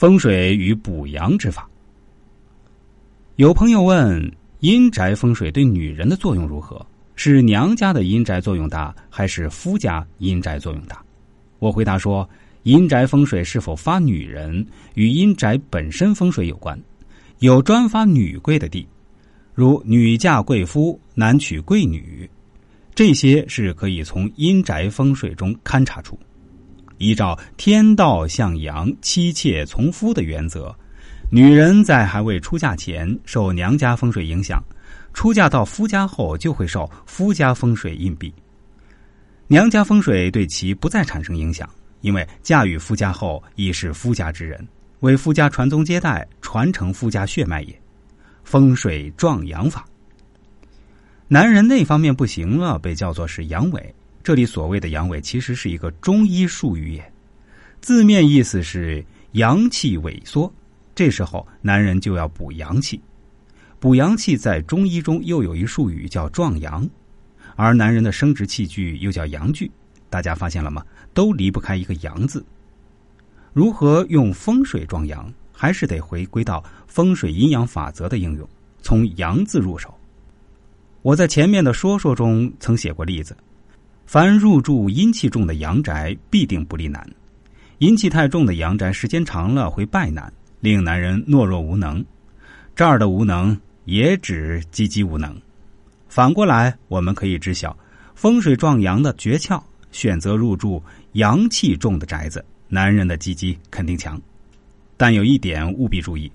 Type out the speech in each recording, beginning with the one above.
风水与补阳之法。有朋友问：阴宅风水对女人的作用如何？是娘家的阴宅作用大，还是夫家阴宅作用大？我回答说：阴宅风水是否发女人，与阴宅本身风水有关。有专发女贵的地，如女嫁贵夫、男娶贵女，这些是可以从阴宅风水中勘察出。依照天道向阳、妻妾从夫的原则，女人在还未出嫁前受娘家风水影响，出嫁到夫家后就会受夫家风水印蔽。娘家风水对其不再产生影响，因为嫁与夫家后已是夫家之人。为夫家传宗接代，传承夫家血脉也。风水壮阳法，男人那方面不行了，被叫做是阳痿。这里所谓的阳痿，其实是一个中医术语也，字面意思是阳气萎缩。这时候，男人就要补阳气。补阳气在中医中又有一术语叫壮阳，而男人的生殖器具又叫阳具。大家发现了吗？都离不开一个“阳”字。如何用风水壮阳，还是得回归到风水阴阳法则的应用，从“阳”字入手。我在前面的说说中曾写过例子：凡入住阴气重的阳宅，必定不利男；阴气太重的阳宅，时间长了会败男，令男人懦弱无能。这儿的无能，也指积极无能。反过来，我们可以知晓风水壮阳的诀窍：选择入住阳气重的宅子。男人的鸡鸡肯定强，但有一点务必注意：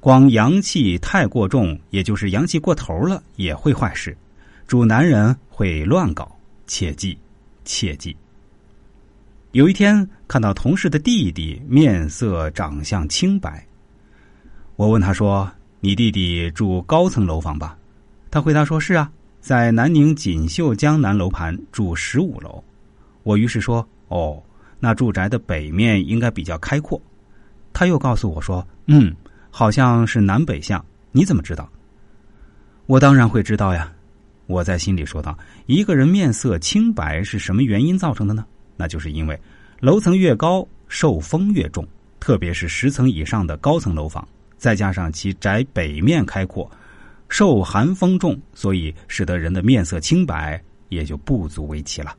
光阳气太过重，也就是阳气过头了，也会坏事。主男人会乱搞，切记，切记。有一天看到同事的弟弟面色长相清白，我问他说：“你弟弟住高层楼房吧？”他回答说：“是啊，在南宁锦绣江南楼盘住十五楼。”我于是说：“哦。”那住宅的北面应该比较开阔，他又告诉我说：“嗯，好像是南北向。”你怎么知道？我当然会知道呀。我在心里说道：“一个人面色清白是什么原因造成的呢？那就是因为楼层越高，受风越重，特别是十层以上的高层楼房，再加上其宅北面开阔，受寒风重，所以使得人的面色清白也就不足为奇了。”